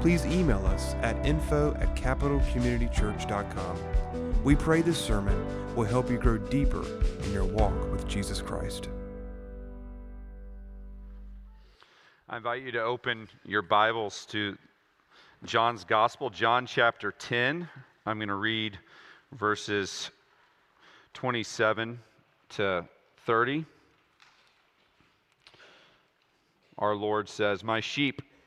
please email us at info at capitalcommunitychurch.com. We pray this sermon will help you grow deeper in your walk with Jesus Christ. I invite you to open your Bibles to John's Gospel, John chapter 10. I'm going to read verses 27 to 30. Our Lord says, My sheep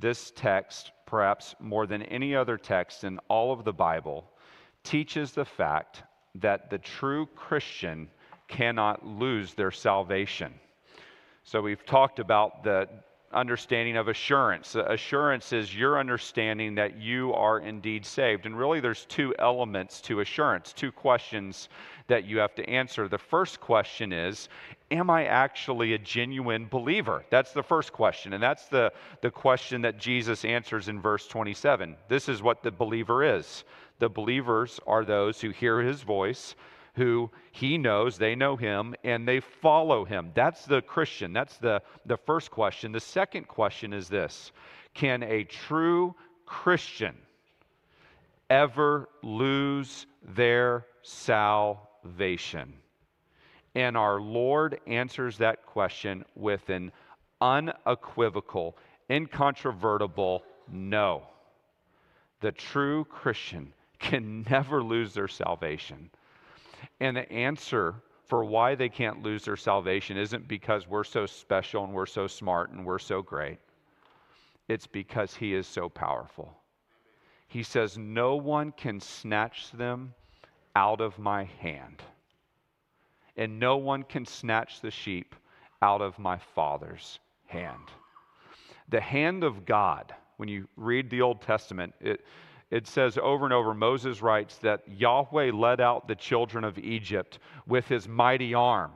This text, perhaps more than any other text in all of the Bible, teaches the fact that the true Christian cannot lose their salvation. So we've talked about the understanding of assurance. Assurance is your understanding that you are indeed saved. And really, there's two elements to assurance, two questions that you have to answer. The first question is Am I actually a genuine believer? That's the first question. And that's the, the question that Jesus answers in verse 27. This is what the believer is. The believers are those who hear his voice who he knows, they know him, and they follow him. That's the Christian. That's the, the first question. The second question is this Can a true Christian ever lose their salvation? And our Lord answers that question with an unequivocal, incontrovertible no. The true Christian can never lose their salvation. And the answer for why they can't lose their salvation isn't because we're so special and we're so smart and we're so great. It's because He is so powerful. He says, No one can snatch them out of my hand, and no one can snatch the sheep out of my Father's hand. The hand of God, when you read the Old Testament, it, it says over and over, Moses writes that Yahweh led out the children of Egypt with his mighty arm,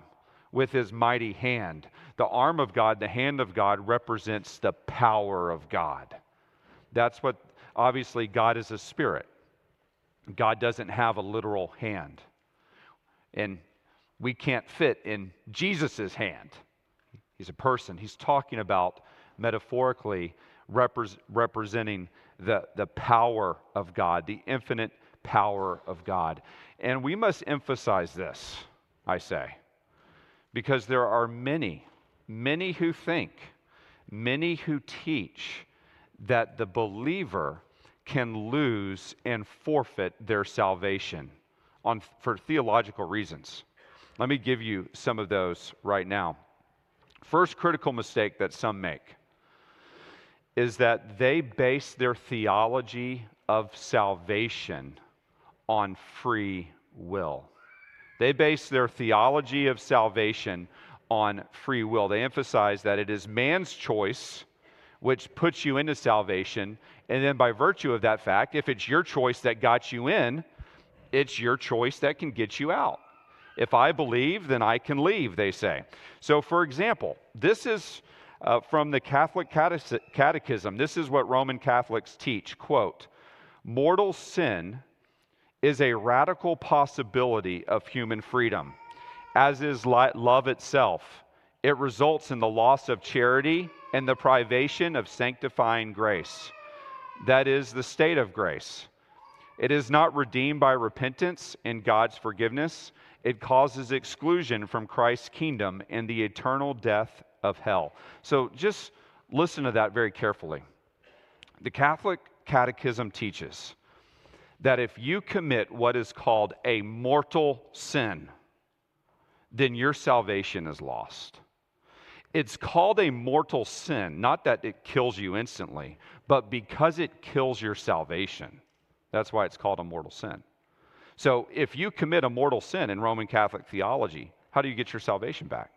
with his mighty hand. The arm of God, the hand of God, represents the power of God. That's what, obviously, God is a spirit. God doesn't have a literal hand. And we can't fit in Jesus' hand. He's a person. He's talking about metaphorically repre- representing the, the power of God, the infinite power of God. And we must emphasize this, I say, because there are many, many who think, many who teach that the believer can lose and forfeit their salvation on, for theological reasons. Let me give you some of those right now. First critical mistake that some make is that they base their theology of salvation on free will. They base their theology of salvation on free will. They emphasize that it is man's choice which puts you into salvation. And then, by virtue of that fact, if it's your choice that got you in, it's your choice that can get you out. If I believe, then I can leave, they say. So, for example, this is uh, from the Catholic Catechism. This is what Roman Catholics teach quote, mortal sin is a radical possibility of human freedom, as is love itself. It results in the loss of charity and the privation of sanctifying grace. That is the state of grace. It is not redeemed by repentance and God's forgiveness. It causes exclusion from Christ's kingdom and the eternal death of hell. So just listen to that very carefully. The Catholic Catechism teaches that if you commit what is called a mortal sin, then your salvation is lost. It's called a mortal sin, not that it kills you instantly, but because it kills your salvation. That's why it's called a mortal sin. So if you commit a mortal sin in Roman Catholic theology, how do you get your salvation back?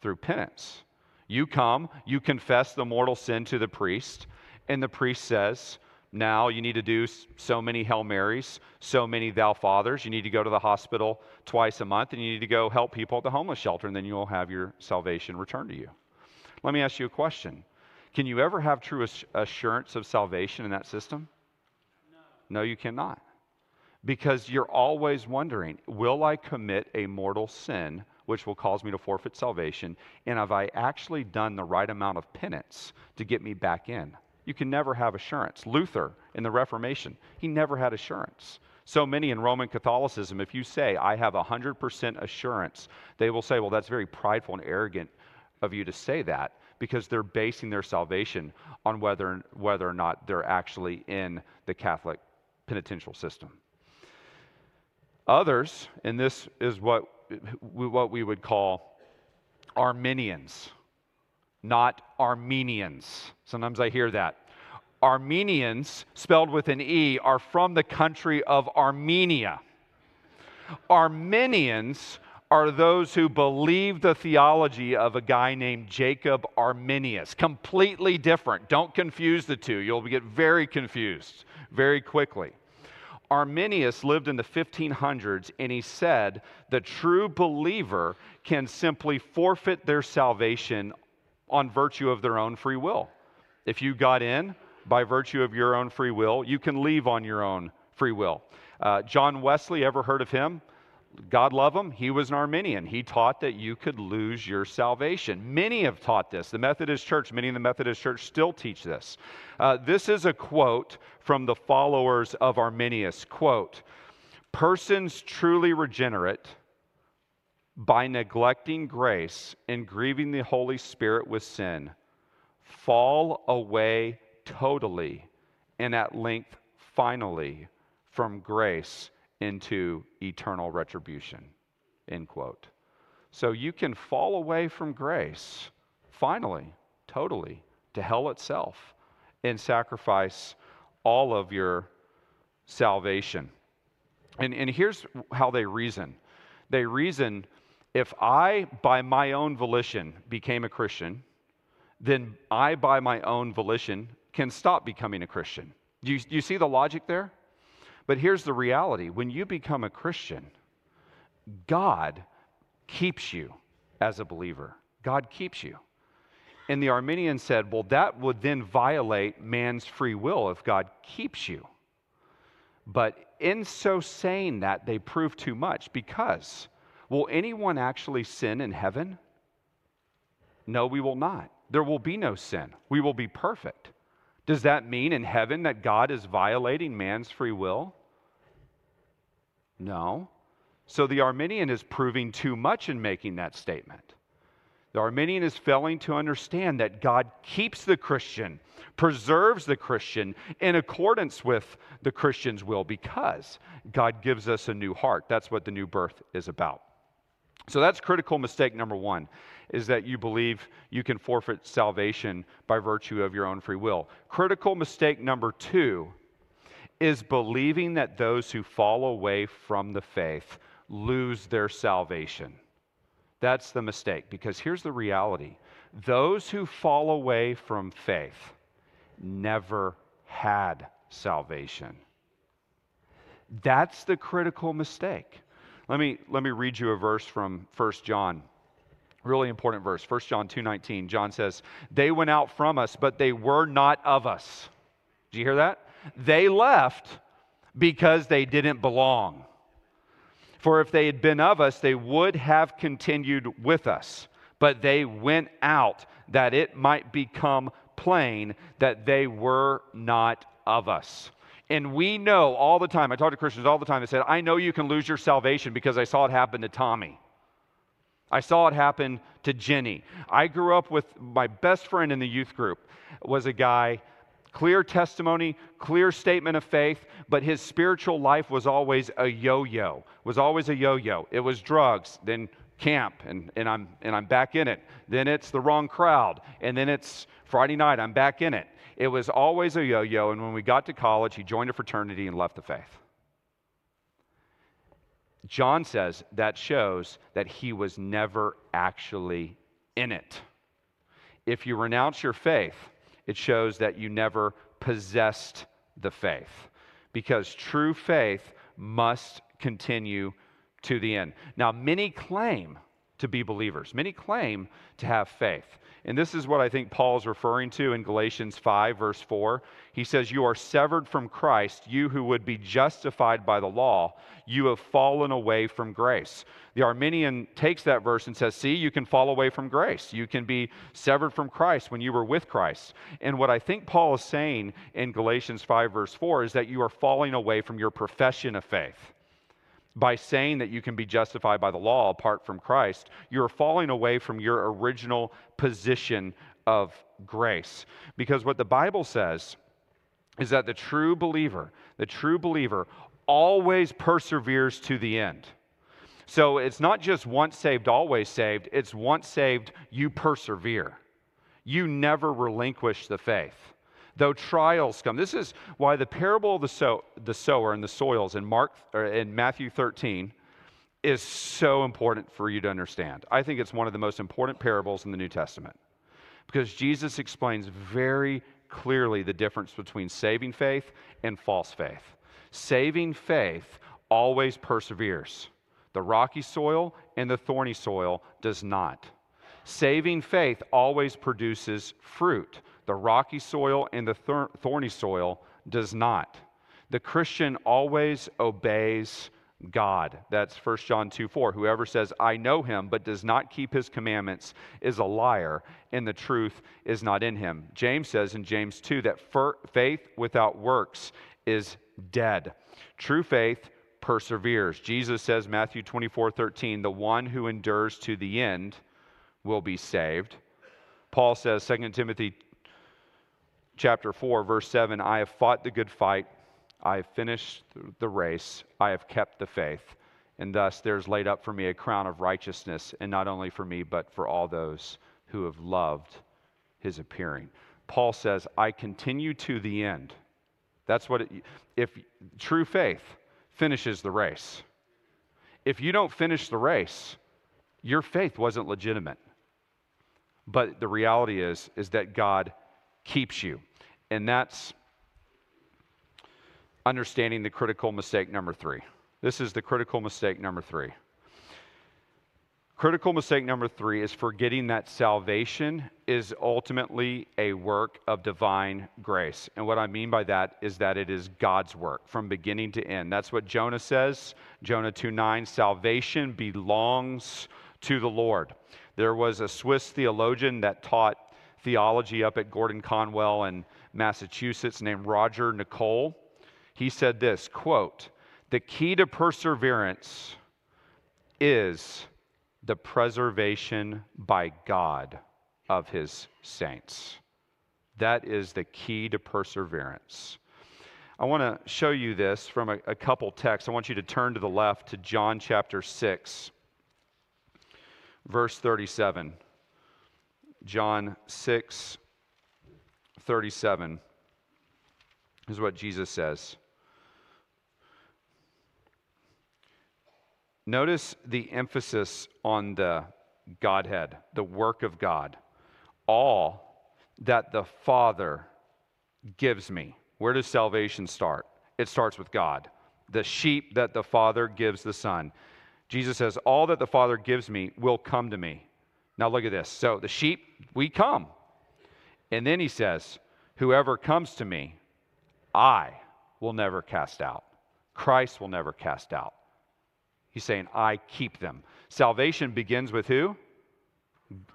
Through penance. You come, you confess the mortal sin to the priest, and the priest says, now you need to do so many Hail Marys, so many Thou Fathers. You need to go to the hospital twice a month, and you need to go help people at the homeless shelter, and then you'll have your salvation returned to you. Let me ask you a question Can you ever have true assurance of salvation in that system? No, no you cannot. Because you're always wondering will I commit a mortal sin which will cause me to forfeit salvation? And have I actually done the right amount of penance to get me back in? you can never have assurance. Luther in the Reformation, he never had assurance. So many in Roman Catholicism, if you say, I have 100% assurance, they will say, well, that's very prideful and arrogant of you to say that because they're basing their salvation on whether, whether or not they're actually in the Catholic penitential system. Others, and this is what, what we would call Arminians not Armenians. Sometimes I hear that. Armenians, spelled with an E, are from the country of Armenia. Arminians are those who believe the theology of a guy named Jacob Arminius. Completely different. Don't confuse the two. You'll get very confused very quickly. Arminius lived in the 1500s and he said the true believer can simply forfeit their salvation on virtue of their own free will. If you got in by virtue of your own free will, you can leave on your own free will. Uh, John Wesley, ever heard of him? God love him. He was an Arminian. He taught that you could lose your salvation. Many have taught this. The Methodist Church, many in the Methodist Church still teach this. Uh, this is a quote from the followers of Arminius. Quote, persons truly regenerate by neglecting grace and grieving the Holy Spirit with sin, fall away totally and at length finally from grace into eternal retribution. End quote. So you can fall away from grace finally, totally, to hell itself and sacrifice all of your salvation. And, and here's how they reason they reason if I, by my own volition, became a Christian, then I, by my own volition, can stop becoming a Christian. Do you, you see the logic there? But here's the reality when you become a Christian, God keeps you as a believer. God keeps you. And the Arminians said, well, that would then violate man's free will if God keeps you. But in so saying that, they prove too much because Will anyone actually sin in heaven? No, we will not. There will be no sin. We will be perfect. Does that mean in heaven that God is violating man's free will? No. So the Arminian is proving too much in making that statement. The Arminian is failing to understand that God keeps the Christian, preserves the Christian in accordance with the Christian's will because God gives us a new heart. That's what the new birth is about. So that's critical mistake number one, is that you believe you can forfeit salvation by virtue of your own free will. Critical mistake number two is believing that those who fall away from the faith lose their salvation. That's the mistake, because here's the reality those who fall away from faith never had salvation. That's the critical mistake. Let me, let me read you a verse from 1 John. Really important verse. 1 John 2:19. John says, "They went out from us, but they were not of us." Do you hear that? They left because they didn't belong. For if they had been of us, they would have continued with us. But they went out that it might become plain that they were not of us. And we know all the time, I talk to Christians all the time, they said, I know you can lose your salvation because I saw it happen to Tommy. I saw it happen to Jenny. I grew up with my best friend in the youth group was a guy clear testimony, clear statement of faith, but his spiritual life was always a yo-yo. Was always a yo-yo. It was drugs, then camp and, and I'm and I'm back in it. Then it's the wrong crowd. And then it's Friday night, I'm back in it. It was always a yo-yo, and when we got to college, he joined a fraternity and left the faith. John says that shows that he was never actually in it. If you renounce your faith, it shows that you never possessed the faith because true faith must continue to the end. Now, many claim to be believers, many claim to have faith. And this is what I think Paul is referring to in Galatians 5, verse 4. He says, You are severed from Christ, you who would be justified by the law. You have fallen away from grace. The Arminian takes that verse and says, See, you can fall away from grace. You can be severed from Christ when you were with Christ. And what I think Paul is saying in Galatians 5, verse 4 is that you are falling away from your profession of faith by saying that you can be justified by the law apart from Christ, you're falling away from your original position of grace. Because what the Bible says is that the true believer, the true believer, always perseveres to the end. So it's not just once saved, always saved, it's once saved, you persevere. You never relinquish the faith though trials come. This is why the parable of the, sow, the sower and the soils in, Mark, or in Matthew 13 is so important for you to understand. I think it's one of the most important parables in the New Testament because Jesus explains very clearly the difference between saving faith and false faith. Saving faith always perseveres. The rocky soil and the thorny soil does not. Saving faith always produces fruit. The rocky soil and the thorny soil does not. The Christian always obeys God. That's 1 John 2 4. Whoever says, I know him, but does not keep his commandments is a liar, and the truth is not in him. James says in James 2 that faith without works is dead. True faith perseveres. Jesus says, Matthew 24 13, the one who endures to the end will be saved. Paul says, 2 Timothy chapter 4, verse 7 I have fought the good fight, I have finished the race, I have kept the faith. And thus there's laid up for me a crown of righteousness, and not only for me, but for all those who have loved his appearing. Paul says, I continue to the end. That's what it, if true faith finishes the race. If you don't finish the race, your faith wasn't legitimate. But the reality is, is that God keeps you. And that's understanding the critical mistake number three. This is the critical mistake number three. Critical mistake number three is forgetting that salvation is ultimately a work of divine grace. And what I mean by that is that it is God's work from beginning to end. That's what Jonah says, Jonah 2 9. Salvation belongs to the Lord. There was a Swiss theologian that taught theology up at Gordon Conwell in Massachusetts named Roger Nicole. He said this quote, the key to perseverance is the preservation by God of his saints. That is the key to perseverance. I want to show you this from a, a, couple texts. I want you to turn to the left to John chapter 6, verse 37. John 6 37 is what Jesus says. Notice the emphasis on the Godhead, the work of God. All that the Father gives me. Where does salvation start? It starts with God. The sheep that the Father gives the Son. Jesus says, All that the Father gives me will come to me. Now look at this. So the sheep, we come. And then he says, Whoever comes to me, I will never cast out. Christ will never cast out. He's saying, I keep them. Salvation begins with who?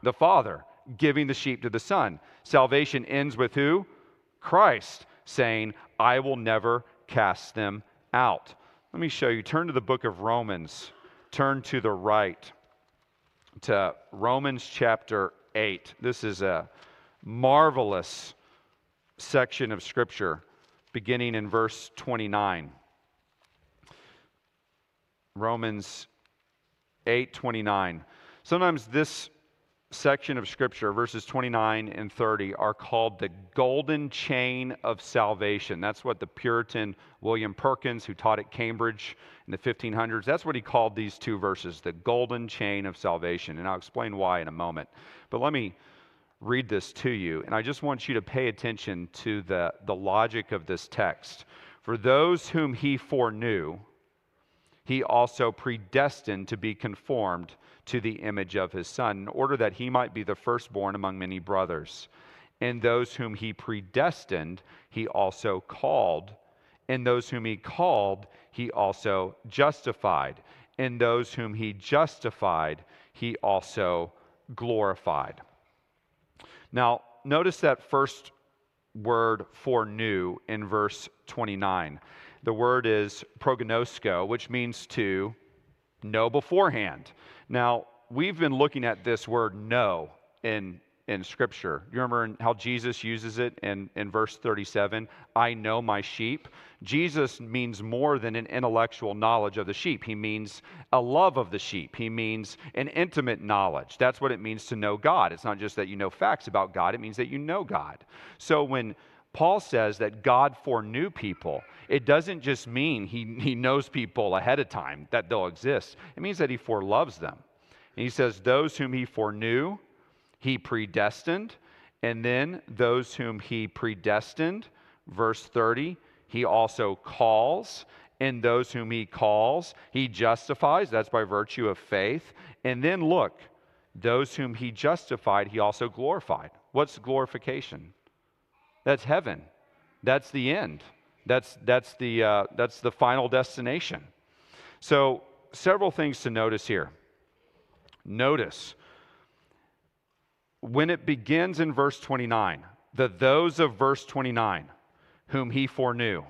The Father giving the sheep to the Son. Salvation ends with who? Christ saying, I will never cast them out. Let me show you. Turn to the book of Romans. Turn to the right to Romans chapter 8. This is a marvelous section of Scripture beginning in verse 29. Romans 8:29. Sometimes this section of scripture, verses 29 and 30, are called the golden chain of salvation. That's what the Puritan William Perkins, who taught at Cambridge in the 1500s, that's what he called these two verses, the golden chain of salvation. And I'll explain why in a moment. But let me read this to you, and I just want you to pay attention to the, the logic of this text. For those whom he foreknew, he also predestined to be conformed to the image of his son, in order that he might be the firstborn among many brothers. And those whom he predestined, he also called. And those whom he called, he also justified. And those whom he justified, he also glorified. Now, notice that first word foreknew in verse 29. The word is prognosko, which means to know beforehand. Now, we've been looking at this word know in, in Scripture. You remember how Jesus uses it in, in verse 37? I know my sheep. Jesus means more than an intellectual knowledge of the sheep. He means a love of the sheep. He means an intimate knowledge. That's what it means to know God. It's not just that you know facts about God, it means that you know God. So when Paul says that God foreknew people. It doesn't just mean he, he knows people ahead of time that they'll exist, it means that he foreloves them. And he says, Those whom he foreknew, he predestined. And then those whom he predestined, verse 30, he also calls. And those whom he calls, he justifies. That's by virtue of faith. And then look, those whom he justified, he also glorified. What's glorification? That's heaven. That's the end. That's, that's, the, uh, that's the final destination. So, several things to notice here. Notice when it begins in verse 29, the those of verse 29 whom he foreknew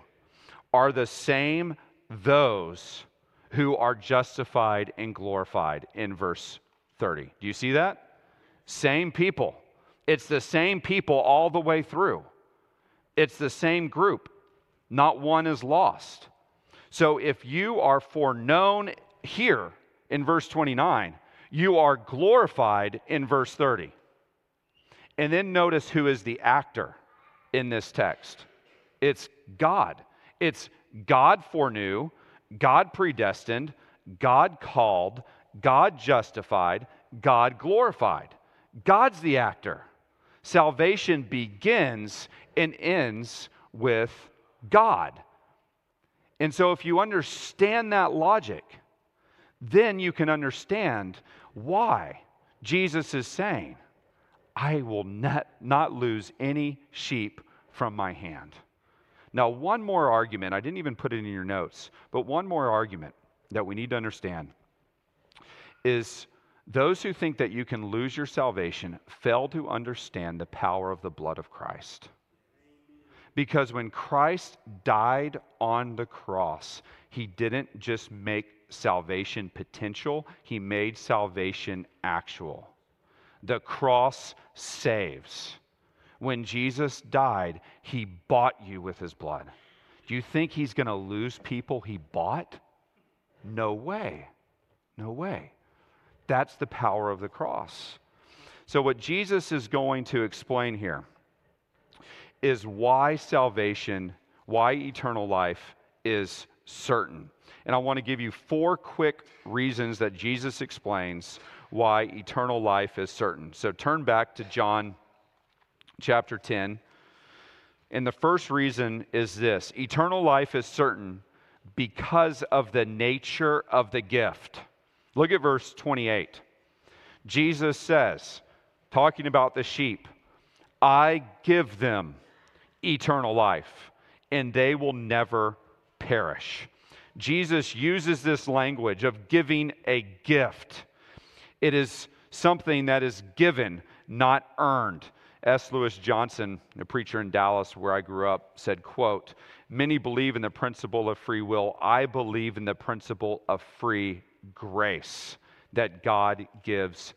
are the same those who are justified and glorified in verse 30. Do you see that? Same people. It's the same people all the way through. It's the same group, not one is lost. So if you are foreknown here in verse 29, you are glorified in verse 30. And then notice who is the actor in this text it's God. It's God foreknew, God predestined, God called, God justified, God glorified. God's the actor. Salvation begins and ends with God. And so, if you understand that logic, then you can understand why Jesus is saying, I will not, not lose any sheep from my hand. Now, one more argument, I didn't even put it in your notes, but one more argument that we need to understand is those who think that you can lose your salvation fail to understand the power of the blood of Christ. Because when Christ died on the cross, he didn't just make salvation potential, he made salvation actual. The cross saves. When Jesus died, he bought you with his blood. Do you think he's going to lose people he bought? No way. No way. That's the power of the cross. So, what Jesus is going to explain here is why salvation, why eternal life is certain. And I want to give you four quick reasons that Jesus explains why eternal life is certain. So, turn back to John chapter 10. And the first reason is this eternal life is certain because of the nature of the gift. Look at verse 28. Jesus says, talking about the sheep, I give them eternal life, and they will never perish. Jesus uses this language of giving a gift. It is something that is given, not earned. S. Lewis Johnson, a preacher in Dallas where I grew up, said, quote, Many believe in the principle of free will. I believe in the principle of free grace that God gives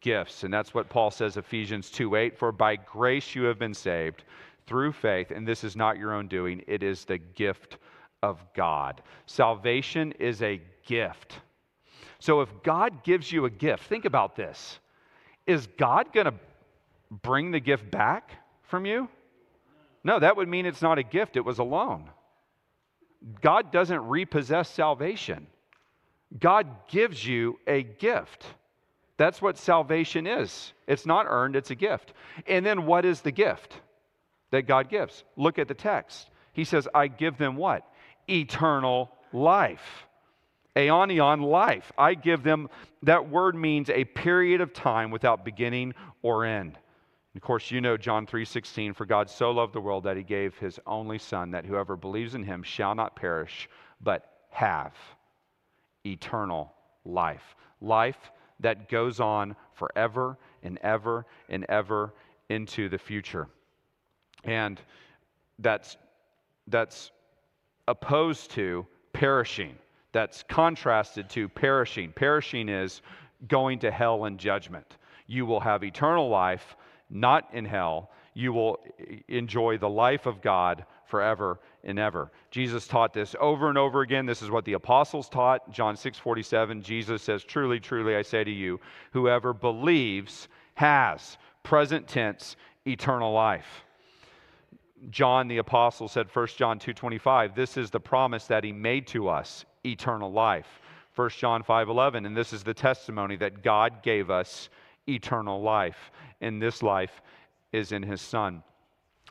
gifts. And that's what Paul says Ephesians 2 8, for by grace you have been saved through faith, and this is not your own doing, it is the gift of God. Salvation is a gift. So if God gives you a gift, think about this. Is God going to bring the gift back from you? No, that would mean it's not a gift, it was a loan. God doesn't repossess salvation. God gives you a gift. That's what salvation is. It's not earned, it's a gift. And then what is the gift that God gives? Look at the text. He says, I give them what? Eternal life. Aeonion life. I give them, that word means a period of time without beginning or end. of course, you know John 3:16, for God so loved the world that he gave his only son that whoever believes in him shall not perish, but have eternal life. Life that goes on forever and ever and ever into the future. And that's, that's opposed to perishing. That's contrasted to perishing. Perishing is going to hell and judgment. You will have eternal life, not in hell. You will enjoy the life of God forever and ever. Jesus taught this over and over again. This is what the apostles taught. John 6 47, Jesus says, Truly, truly, I say to you, whoever believes has, present tense, eternal life. John the apostle said 1 John 2:25 this is the promise that he made to us eternal life 1 John 5:11 and this is the testimony that God gave us eternal life and this life is in his son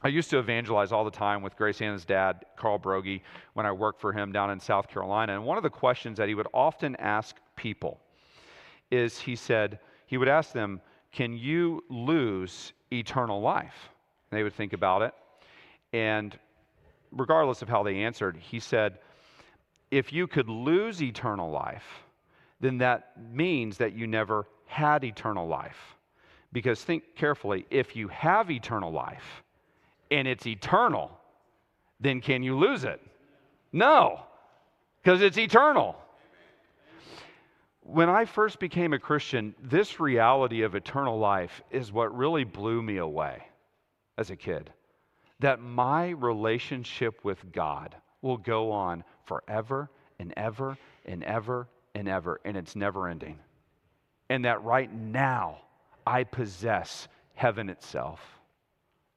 I used to evangelize all the time with Grace Anna's dad, Carl Brogy, when I worked for him down in South Carolina. And one of the questions that he would often ask people is he said, he would ask them, Can you lose eternal life? And they would think about it. And regardless of how they answered, he said, If you could lose eternal life, then that means that you never had eternal life. Because think carefully, if you have eternal life, and it's eternal, then can you lose it? No, because it's eternal. When I first became a Christian, this reality of eternal life is what really blew me away as a kid. That my relationship with God will go on forever and ever and ever and ever, and it's never ending. And that right now I possess heaven itself.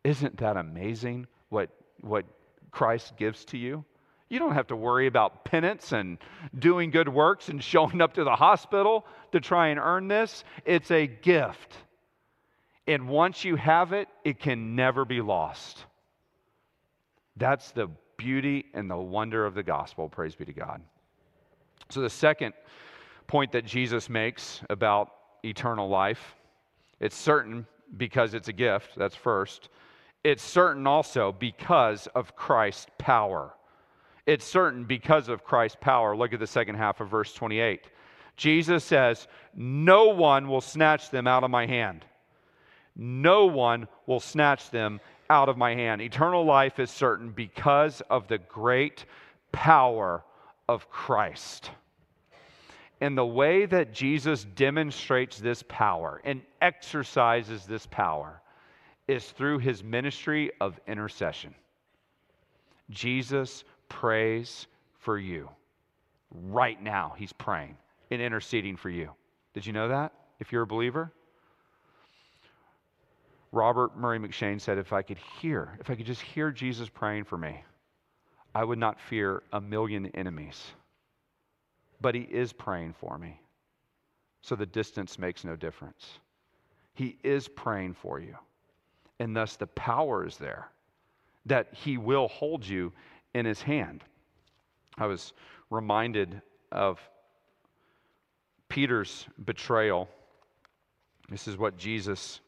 Isn't that amazing what, what Christ gives to you? You don't have to worry about penance and doing good works and showing up to the hospital to try and earn this. It's a gift. And once you have it, it can never be lost. That's the beauty and the wonder of the gospel. Praise be to God. So, the second point that Jesus makes about eternal life it's certain because it's a gift, that's first. It's certain also because of Christ's power. It's certain because of Christ's power. Look at the second half of verse 28. Jesus says, No one will snatch them out of my hand. No one will snatch them out of my hand. Eternal life is certain because of the great power of Christ. And the way that Jesus demonstrates this power and exercises this power is through his ministry of intercession. Jesus prays for you. Right now, he's praying and interceding for you. Did you know that if you're a believer? Robert Murray M'Cheyne said, If I could hear, if I could just hear Jesus praying for me, I would not fear a million enemies. But he is praying for me. So the distance makes no difference. He is praying for you and thus the power is there that he will hold you in his hand. I was reminded of Peter's betrayal. This is what Jesus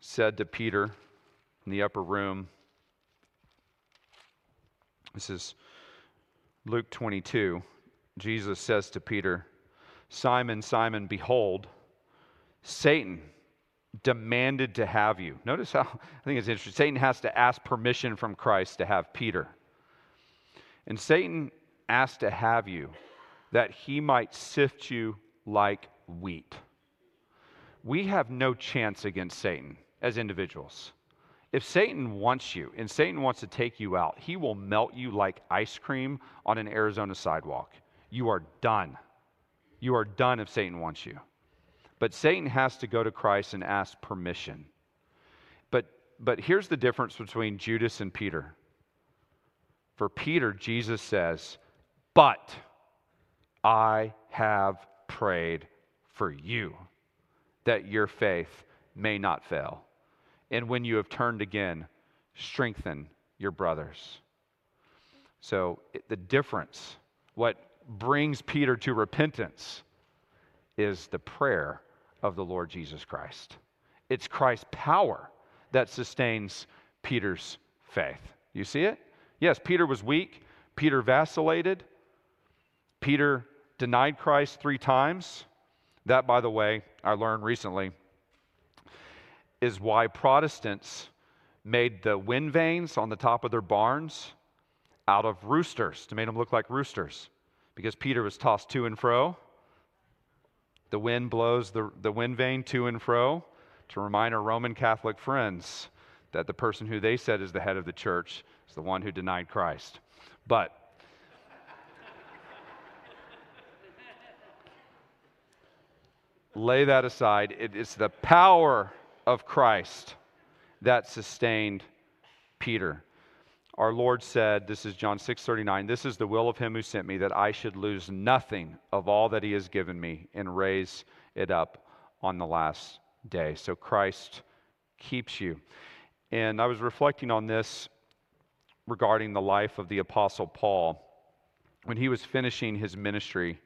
said to Peter in the upper room. This is Luke 22. Jesus says to Peter, Simon, Simon, behold, Satan demanded to have you. Notice how, I think it's interesting. Satan has to ask permission from Christ to have Peter. And Satan asked to have you that he might sift you like wheat. We have no chance against Satan as individuals. if Satan wants you and Satan wants to take you out, he will melt you like ice cream on an Arizona sidewalk. You are done. You are done if Satan wants you. But Satan has to go to Christ and ask permission. But, but here's the difference between Judas and Peter. For Peter, Jesus says, But I have prayed for you that your faith may not fail. And when you have turned again, strengthen your brothers. So, the difference, what brings Peter to repentance, is the prayer of the Lord Jesus Christ. It's Christ's power that sustains Peter's faith. You see it? Yes, Peter was weak. Peter vacillated. Peter denied Christ three times. That, by the way, I learned recently, is why Protestants made the wind vanes on the top of their barns out of roosters to make them look like roosters because Peter was tossed to and fro. The wind blows the, the wind vane to and fro to remind our Roman Catholic friends that the person who they said is the head of the church is the one who denied Christ. But lay that aside. It is the power of Christ that sustained Peter. Our Lord said, this is John 6:39, this is the will of him who sent me that I should lose nothing of all that he has given me and raise it up on the last day. So Christ keeps you. And I was reflecting on this regarding the life of the apostle Paul when he was finishing his ministry.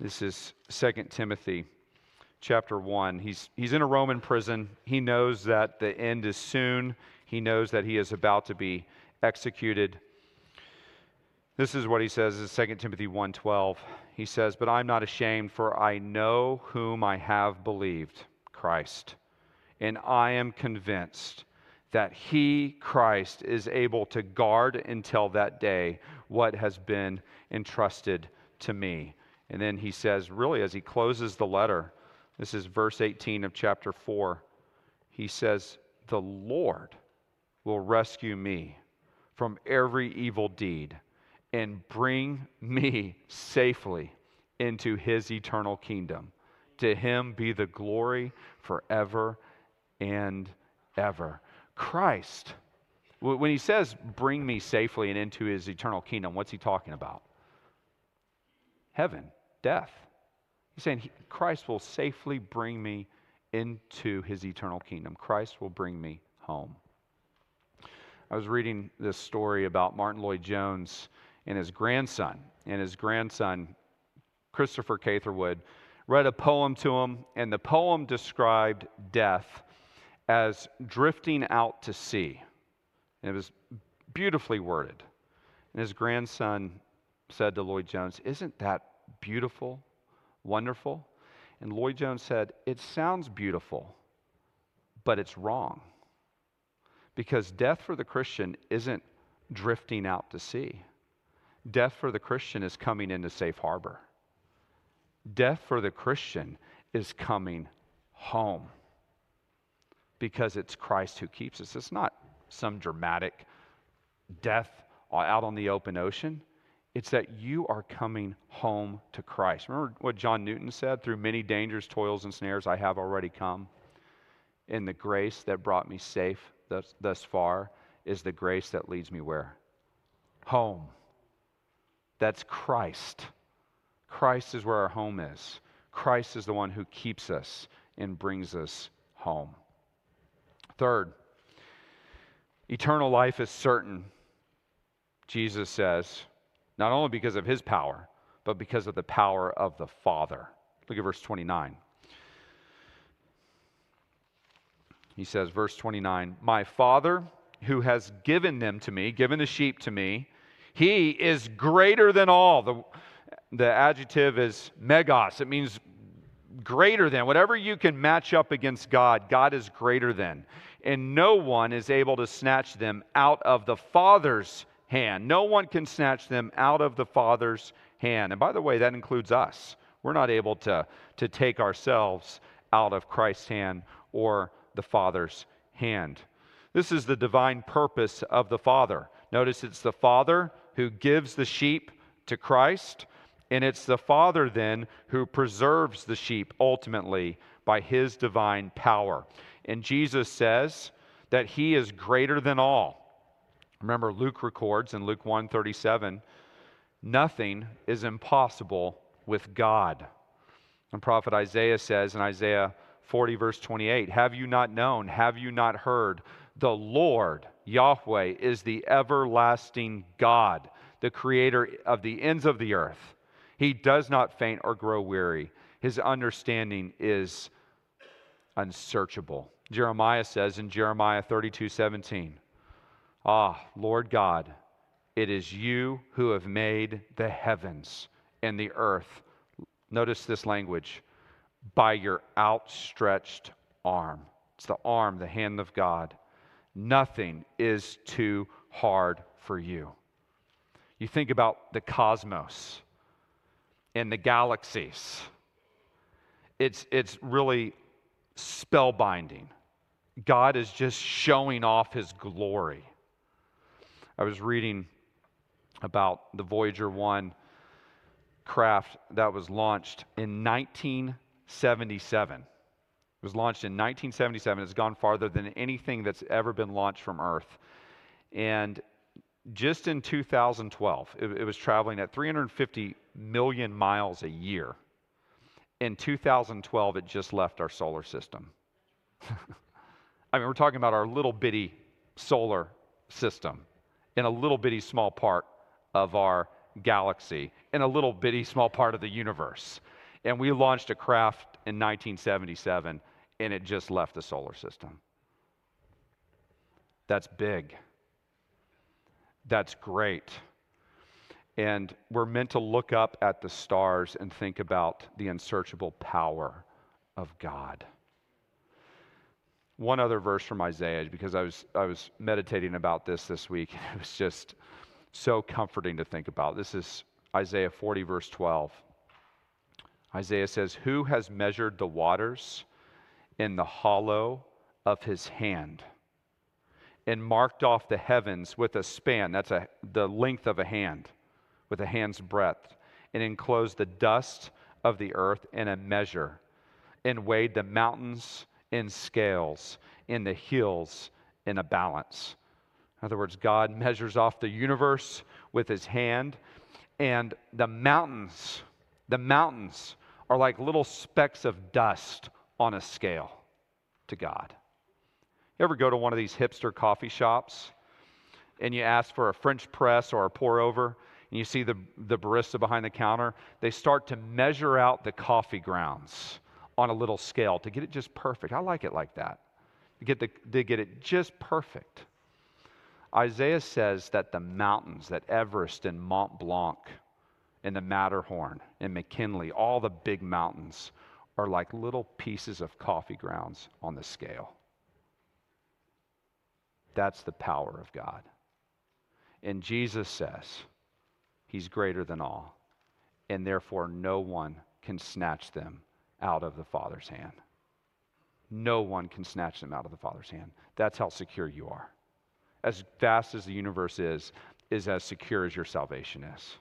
This is 2 Timothy chapter 1. He's, he's in a Roman prison. He knows that the end is soon, he knows that he is about to be executed. This is what he says in 2 Timothy 1:12. He says, "But I'm not ashamed, for I know whom I have believed, Christ, and I am convinced that he, Christ, is able to guard until that day what has been entrusted to me." And then he says, really, as he closes the letter, this is verse 18 of chapter 4. He says, The Lord will rescue me from every evil deed and bring me safely into his eternal kingdom. To him be the glory forever and ever. Christ, when he says, bring me safely and into his eternal kingdom, what's he talking about? Heaven, death. He's saying Christ will safely bring me into his eternal kingdom. Christ will bring me home. I was reading this story about Martyn Lloyd-Jones and his grandson. And his grandson, Christopher Catherwood, read a poem to him, and the poem described death as drifting out to sea. And it was beautifully worded. And his grandson said to Lloyd-Jones, Isn't that beautiful? wonderful? And Lloyd-Jones said, It sounds beautiful, but it's wrong. Because death for the Christian isn't drifting out to sea, death for the Christian is coming into safe harbor. Death for the Christian is coming home because it's Christ who keeps us. It's not some dramatic death out on the open ocean. It's that you are coming home to Christ. Remember what John Newton said? Through many dangers, toils, and snares, I have already come. In the grace that brought me safe thus, thus far is the grace that leads me where? Home. That's Christ. Christ is where our home is. Christ is the one who keeps us and brings us home. Third, eternal life is certain, Jesus says not only because of his power, but because of the power of the Father. Look at verse 29. He says, verse 29, My Father who has given them to me, given the sheep to me, he is greater than all. The, the adjective is megas, it means greater than. Whatever you can match up against God, God is greater than. And no one is able to snatch them out of the Father's hand. No one can snatch them out of the Father's hand. And by the way, that includes us. We're not able to, to take ourselves out of Christ's hand or the Father's hand. This is the divine purpose of the Father. Notice it's the Father who gives the sheep to Christ, and it's the Father then who preserves the sheep ultimately by his divine power. And Jesus says that he is greater than all. Remember Luke records in Luke 137, nothing is impossible with God. And prophet Isaiah says in Isaiah 40 verse 28, have you not known, have you not heard the Lord, Yahweh, is the everlasting God, the creator of the ends of the earth. He does not faint or grow weary. His understanding is unsearchable. Jeremiah says in Jeremiah 32 17, Ah, Lord God, it is you who have made the heavens and the earth. Notice this language by your outstretched arm. It's the arm, the hand of God. Nothing is too hard for you. You think about the cosmos and the galaxies. It's, it's really spellbinding. God is just showing off his glory. I was reading about the Voyager 1 craft that was launched in 1977 was launched in 1977. It's gone farther than anything that's ever been launched from Earth. And just in 2012, it, it was traveling at 350 million miles a year. In 2012, it just left our solar system. I mean, we're talking about our little bitty solar system in a little bitty small part of our galaxy, in a little bitty small part of the universe. And we launched a craft in 1977 and it just left the solar system. That's big. That's great. And we're meant to look up at the stars and think about the unsearchable power of God. One other verse from Isaiah, because I was, I was meditating about this this week, and it was just so comforting to think about. This is Isaiah 40, verse 12. Isaiah says, Who has measured the waters? in the hollow of his hand and marked off the heavens with a span that's a, the length of a hand with a hand's breadth and enclosed the dust of the earth in a measure and weighed the mountains in scales in the hills in a balance in other words god measures off the universe with his hand and the mountains the mountains are like little specks of dust on a scale to God. You ever go to one of these hipster coffee shops and you ask for a French press or a pour over, and you see the, the barista behind the counter? They start to measure out the coffee grounds on a little scale to get it just perfect. I like it like that. To get, the, to get it just perfect. Isaiah says that the mountains, that Everest and Mont Blanc and the Matterhorn and McKinley, all the big mountains, are like little pieces of coffee grounds on the scale. That's the power of God. And Jesus says he's greater than all, and therefore no one can snatch them out of the Father's hand. No one can snatch them out of the Father's hand. That's how secure you are. As vast as the universe is, is as secure as your salvation is.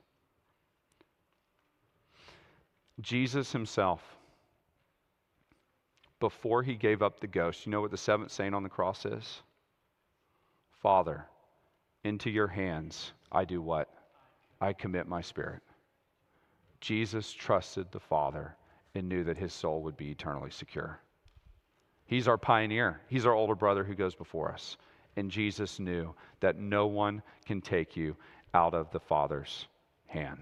Jesus himself before he gave up the ghost, you know what the seventh saying on the cross is? Father, into your hands I do what? I commit my spirit. Jesus trusted the Father and knew that his soul would be eternally secure. He's our pioneer, he's our older brother who goes before us. And Jesus knew that no one can take you out of the Father's hand.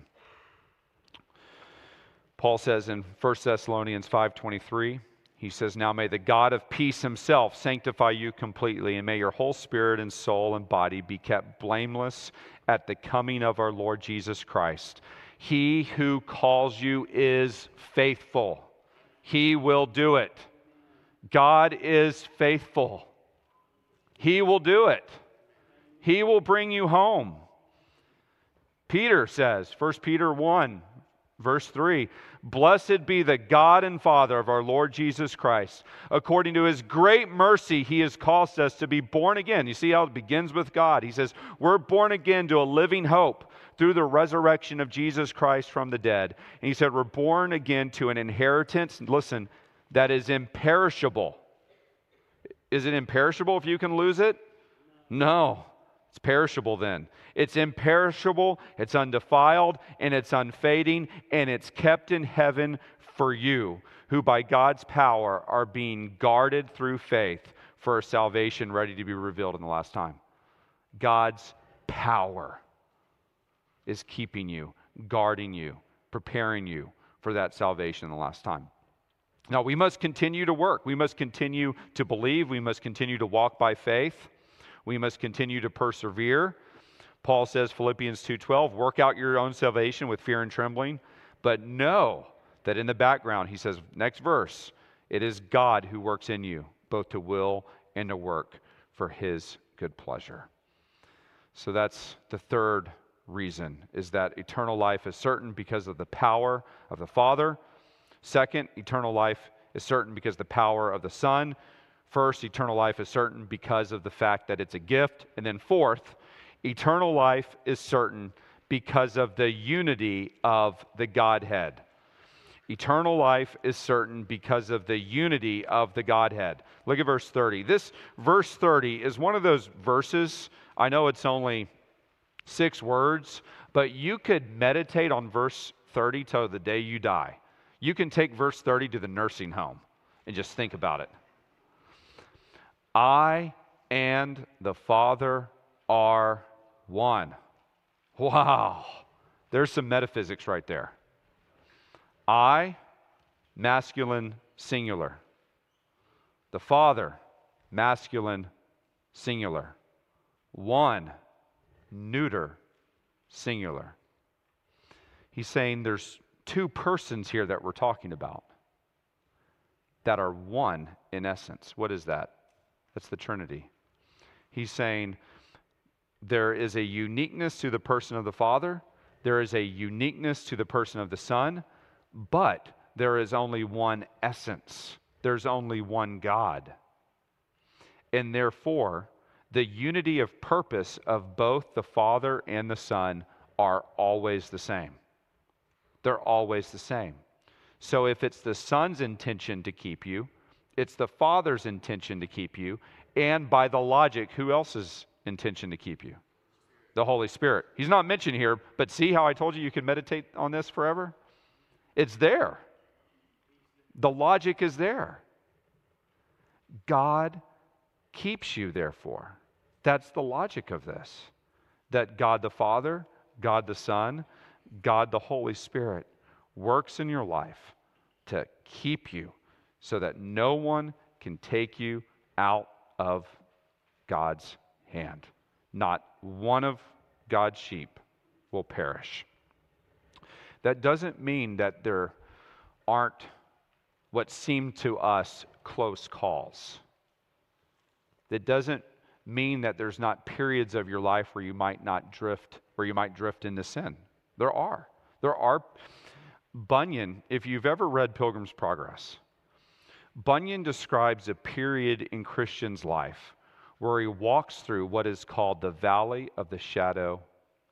Paul says in 1 Thessalonians 5:23, he says, Now may the God of peace himself sanctify you completely, and may your whole spirit and soul and body be kept blameless at the coming of our Lord Jesus Christ. He who calls you is faithful, he will do it. God is faithful, he will do it. He will bring you home. Peter says, 1 Peter 1, Verse 3 Blessed be the God and Father of our Lord Jesus Christ. According to his great mercy, he has caused us to be born again. You see how it begins with God. He says, We're born again to a living hope through the resurrection of Jesus Christ from the dead. And he said, We're born again to an inheritance, listen, that is imperishable. Is it imperishable if you can lose it? No. It's perishable then. It's imperishable, it's undefiled, and it's unfading, and it's kept in heaven for you, who by God's power are being guarded through faith for salvation ready to be revealed in the last time. God's power is keeping you, guarding you, preparing you for that salvation in the last time. Now, we must continue to work. We must continue to believe. We must continue to walk by faith. We must continue to persevere. Paul says Philippians 2:12, work out your own salvation with fear and trembling, but know that in the background he says next verse, it is God who works in you both to will and to work for his good pleasure. So that's the third reason is that eternal life is certain because of the power of the Father. Second, eternal life is certain because the power of the Son. First, eternal life is certain because of the fact that it's a gift. And then, fourth, eternal life is certain because of the unity of the Godhead. Eternal life is certain because of the unity of the Godhead. Look at verse 30. This verse 30 is one of those verses, I know it's only six words, but you could meditate on verse 30 till the day you die. You can take verse 30 to the nursing home and just think about it. I and the Father are one. Wow. There's some metaphysics right there. I, masculine, singular. The Father, masculine, singular. One, neuter, singular. He's saying there's two persons here that we're talking about that are one in essence. What is that? That's the Trinity. He's saying there is a uniqueness to the person of the Father, there is a uniqueness to the person of the Son, but there is only one essence. There's only one God. And therefore, the unity of purpose of both the Father and the Son are always the same. They're always the same. So if it's the Son's intention to keep you, it's the Father's intention to keep you. And by the logic, who else's intention to keep you? The Holy Spirit. He's not mentioned here, but see how I told you you could meditate on this forever? It's there. The logic is there. God keeps you, therefore. That's the logic of this. That God the Father, God the Son, God the Holy Spirit works in your life to keep you so that no one can take you out of God's hand. Not one of God's sheep will perish. That doesn't mean that there aren't what seem to us close calls. That doesn't mean that there's not periods of your life where you might not drift, where you might drift into sin. There are. There are. Bunyan, if you've ever read Pilgrim's Progress, Bunyan describes a period in Christian's life where he walks through what is called the valley of the shadow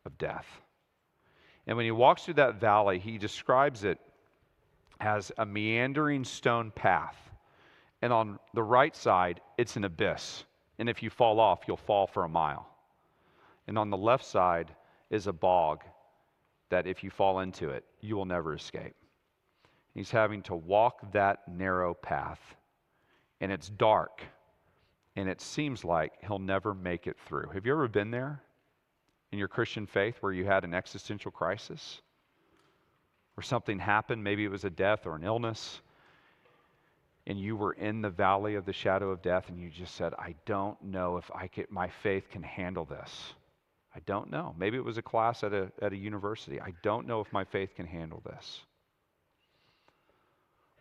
of death. And when he walks through that valley, he describes it as a meandering stone path. And on the right side, it's an abyss. And if you fall off, you'll fall for a mile. And on the left side is a bog that if you fall into it, you will never escape. He's having to walk that narrow path, and it's dark, and it seems like he'll never make it through. Have you ever been there in your Christian faith where you had an existential crisis? Where something happened, maybe it was a death or an illness, and you were in the valley of the shadow of death, and you just said, I don't know if I could, my faith can handle this. I don't know. Maybe it was a class at a, at a university. I don't know if my faith can handle this.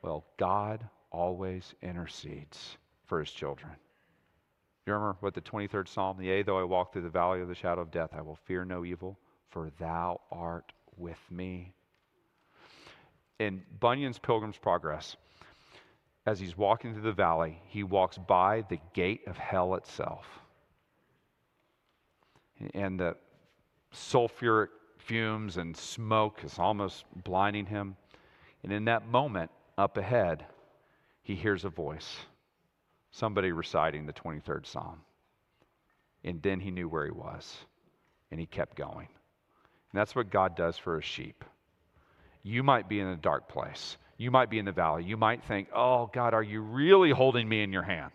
Well, God always intercedes for his children. You remember what the 23rd Psalm, Yea, though I walk through the valley of the shadow of death, I will fear no evil, for thou art with me. in Bunyan's Pilgrim's Progress, as he's walking through the valley, he walks by the gate of hell itself. And the sulfuric fumes and smoke is almost blinding him. And in that moment, up ahead, he hears a voice somebody reciting the 23rd Psalm. And then he knew where he was, and he kept going. And that's what God does for his sheep. You might be in a dark place. You might be in the valley. You might think, oh, God, are you really holding me in your hand?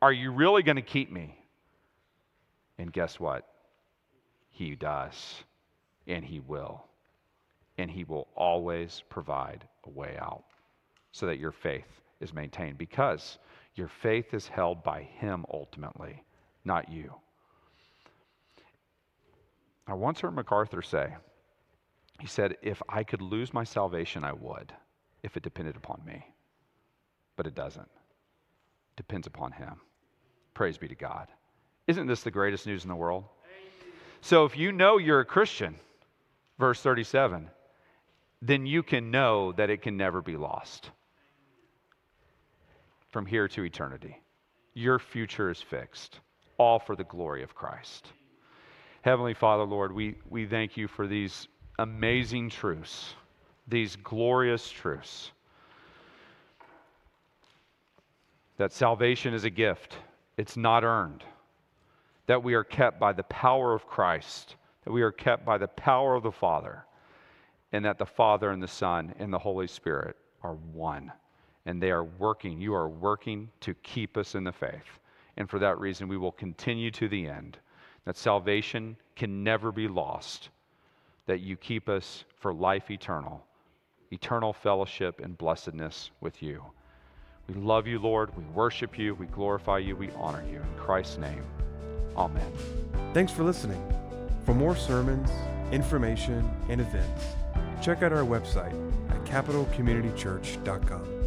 Are you really going to keep me? And guess what? He does, and He will. And He will always provide a way out so that your faith is maintained because your faith is held by Him ultimately, not you. I once heard MacArthur say, he said, If I could lose my salvation, I would, if it depended upon me. But it doesn't. It depends upon Him. Praise be to God. Isn't this the greatest news in the world? So if you know you're a Christian, verse 37, then you can know that it can never be lost from here to eternity. Your future is fixed, all for the glory of Christ. Heavenly Father, Lord, we, we thank you for these amazing truths, these glorious truths. That salvation is a gift, it's not earned that we are kept by the power of Christ, that we are kept by the power of the Father, and that the Father and the Son and the Holy Spirit are one. And they are working, you are working to keep us in the faith. And for that reason, we will continue to the end. That salvation can never be lost, that you keep us for life eternal, eternal fellowship and blessedness with you. We love you, Lord. We worship you. We glorify you. We honor you. In Christ's name. Amen. Thanks for listening. For more sermons, information, and events, check out our website at capitalcommunitychurch.com.